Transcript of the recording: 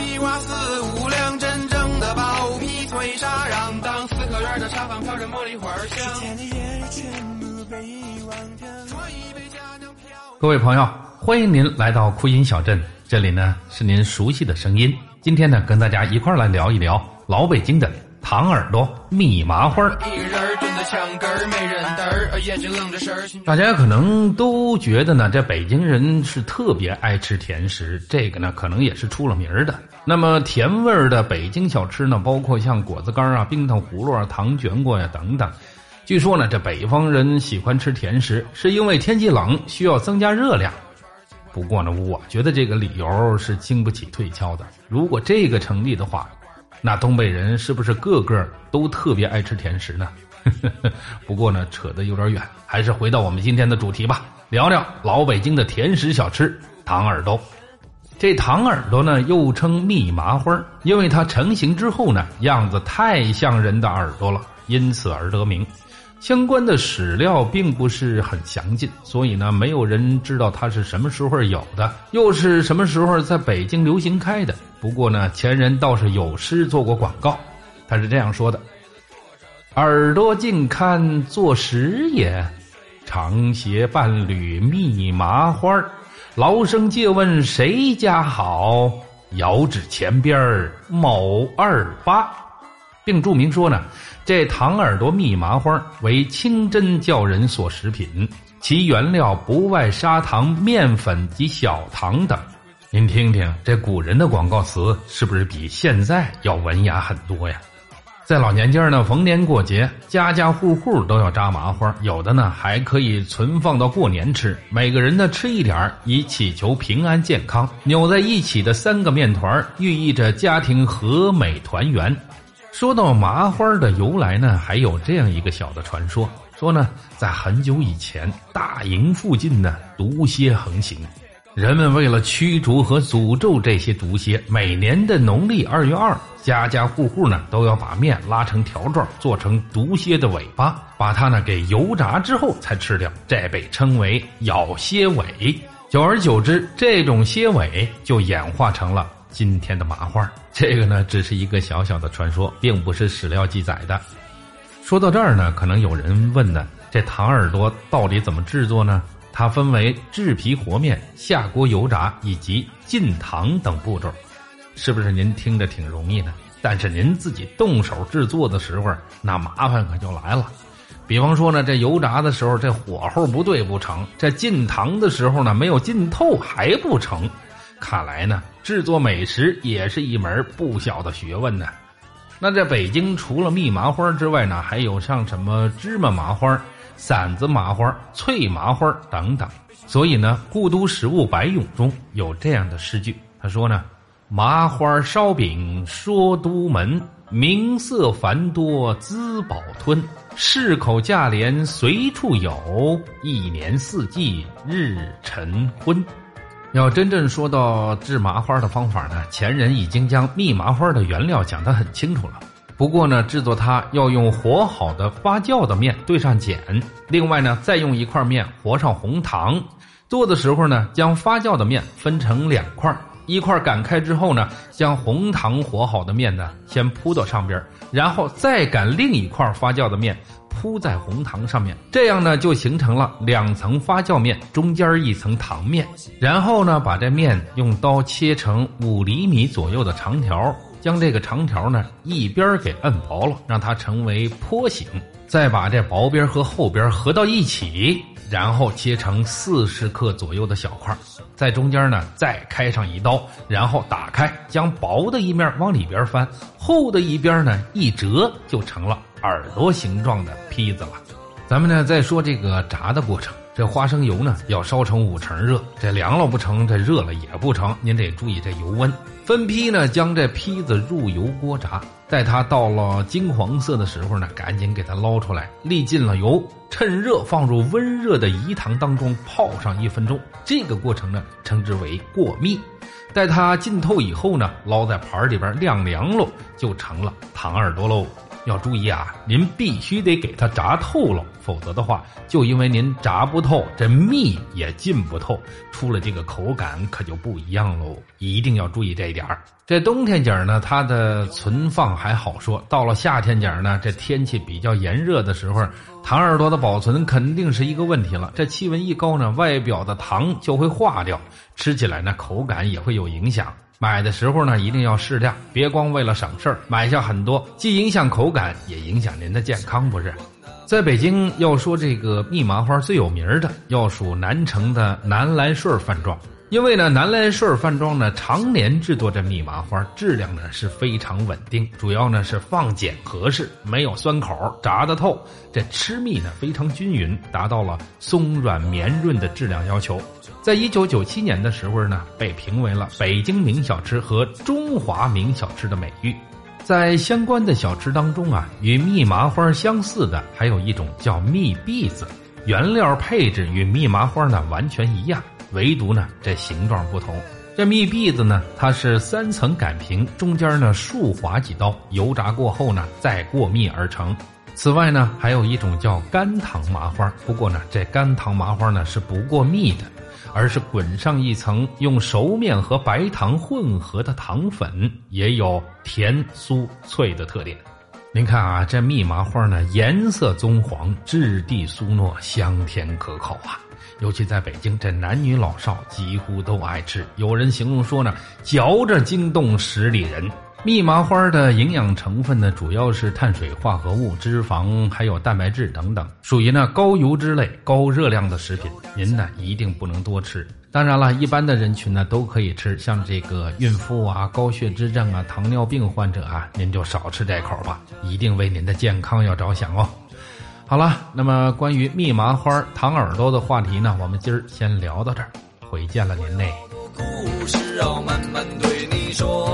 西瓜四五两，真正的薄皮脆沙瓤，当四合院的茶房飘着茉莉花香。各位朋友，欢迎您来到酷音小镇，这里呢是您熟悉的声音。今天呢，跟大家一块来聊一聊老北京的糖耳朵、蜜麻花儿。大家可能都觉得呢，这北京人是特别爱吃甜食，这个呢可能也是出了名儿的。那么甜味儿的北京小吃呢，包括像果子干儿啊、冰糖葫芦啊、糖卷果呀等等。据说呢，这北方人喜欢吃甜食，是因为天气冷，需要增加热量。不过呢，我觉得这个理由是经不起推敲的。如果这个成立的话，那东北人是不是个个都特别爱吃甜食呢？不过呢，扯得有点远，还是回到我们今天的主题吧，聊聊老北京的甜食小吃——糖耳朵。这糖耳朵呢，又称蜜麻花，因为它成型之后呢，样子太像人的耳朵了，因此而得名。相关的史料并不是很详尽，所以呢，没有人知道它是什么时候有的，又是什么时候在北京流行开的。不过呢，前人倒是有诗做过广告，他是这样说的：“耳朵近看作实也，长斜半缕密麻花儿劳生借问谁家好？遥指前边儿某二八。”并注明说呢，这糖耳朵蜜麻花为清真教人所食品，其原料不外砂糖、面粉及小糖等。您听听，这古人的广告词是不是比现在要文雅很多呀？在老年间呢，逢年过节，家家户户都要扎麻花，有的呢还可以存放到过年吃。每个人呢吃一点以祈求平安健康。扭在一起的三个面团寓意着家庭和美团圆。说到麻花的由来呢，还有这样一个小的传说：说呢，在很久以前，大营附近呢毒蝎横行，人们为了驱逐和诅咒这些毒蝎，每年的农历二月二，家家户户呢都要把面拉成条状，做成毒蝎的尾巴，把它呢给油炸之后才吃掉，这被称为咬蝎尾。久而久之，这种蝎尾就演化成了。今天的麻花，这个呢只是一个小小的传说，并不是史料记载的。说到这儿呢，可能有人问呢，这糖耳朵到底怎么制作呢？它分为制皮和面、下锅油炸以及浸糖等步骤，是不是您听着挺容易的？但是您自己动手制作的时候，那麻烦可就来了。比方说呢，这油炸的时候这火候不对不成，这浸糖的时候呢没有浸透还不成。看来呢，制作美食也是一门不小的学问呢。那在北京，除了蜜麻花之外呢，还有像什么芝麻麻花、馓子麻花、脆麻花等等。所以呢，《故都食物百咏》中有这样的诗句，他说呢：“麻花烧饼说都门，名色繁多滋饱吞，市口价廉随处有，一年四季日晨昏。”要真正说到制麻花的方法呢，前人已经将蜜麻花的原料讲得很清楚了。不过呢，制作它要用和好的发酵的面兑上碱，另外呢，再用一块面和上红糖。做的时候呢，将发酵的面分成两块，一块擀开之后呢，将红糖和好的面呢先铺到上边，然后再擀另一块发酵的面。铺在红糖上面，这样呢就形成了两层发酵面，中间一层糖面。然后呢，把这面用刀切成五厘米左右的长条，将这个长条呢一边给摁薄了，让它成为坡形。再把这薄边和厚边合到一起，然后切成四十克左右的小块，在中间呢再开上一刀，然后打开，将薄的一面往里边翻，厚的一边呢一折，就成了。耳朵形状的坯子了，咱们呢再说这个炸的过程。这花生油呢要烧成五成热，这凉了不成，这热了也不成，您得注意这油温。分批呢将这坯子入油锅炸，待它到了金黄色的时候呢，赶紧给它捞出来，沥尽了油，趁热放入温热的饴糖当中泡上一分钟。这个过程呢称之为过蜜。待它浸透以后呢，捞在盘里边晾凉喽，就成了糖耳朵喽。要注意啊，您必须得给它炸透了，否则的话，就因为您炸不透，这蜜也进不透，出了这个口感可就不一样喽。一定要注意这一点儿。这冬天景呢，它的存放还好说；到了夏天景呢，这天气比较炎热的时候，糖耳朵的保存肯定是一个问题了。这气温一高呢，外表的糖就会化掉，吃起来呢口感也会有影响。买的时候呢，一定要适量，别光为了省事儿买下很多，既影响口感，也影响您的健康，不是？在北京要说这个蜜麻花最有名的，要数南城的南来顺饭庄。因为呢，南来顺饭庄呢常年制作这蜜麻花，质量呢是非常稳定，主要呢是放碱合适，没有酸口，炸得透，这吃蜜呢非常均匀，达到了松软绵润的质量要求。在一九九七年的时候呢，被评为了北京名小吃和中华名小吃的美誉。在相关的小吃当中啊，与蜜麻花相似的还有一种叫蜜篦子，原料配置与蜜麻花呢完全一样。唯独呢，这形状不同。这蜜篦子呢，它是三层擀平，中间呢竖划几刀，油炸过后呢再过蜜而成。此外呢，还有一种叫干糖麻花，不过呢，这干糖麻花呢是不过蜜的，而是滚上一层用熟面和白糖混合的糖粉，也有甜酥脆的特点。您看啊，这蜜麻花呢，颜色棕黄，质地酥糯，香甜可口啊。尤其在北京，这男女老少几乎都爱吃。有人形容说呢，嚼着惊动十里人。蜜麻花的营养成分呢，主要是碳水化合物、脂肪，还有蛋白质等等，属于呢高油脂类、高热量的食品。您呢一定不能多吃。当然了，一般的人群呢都可以吃，像这个孕妇啊、高血脂症啊、糖尿病患者啊，您就少吃这口吧，一定为您的健康要着想哦。好了，那么关于蜜麻花、糖耳朵的话题呢，我们今儿先聊到这儿，回见了您嘞。故事要慢慢对你说。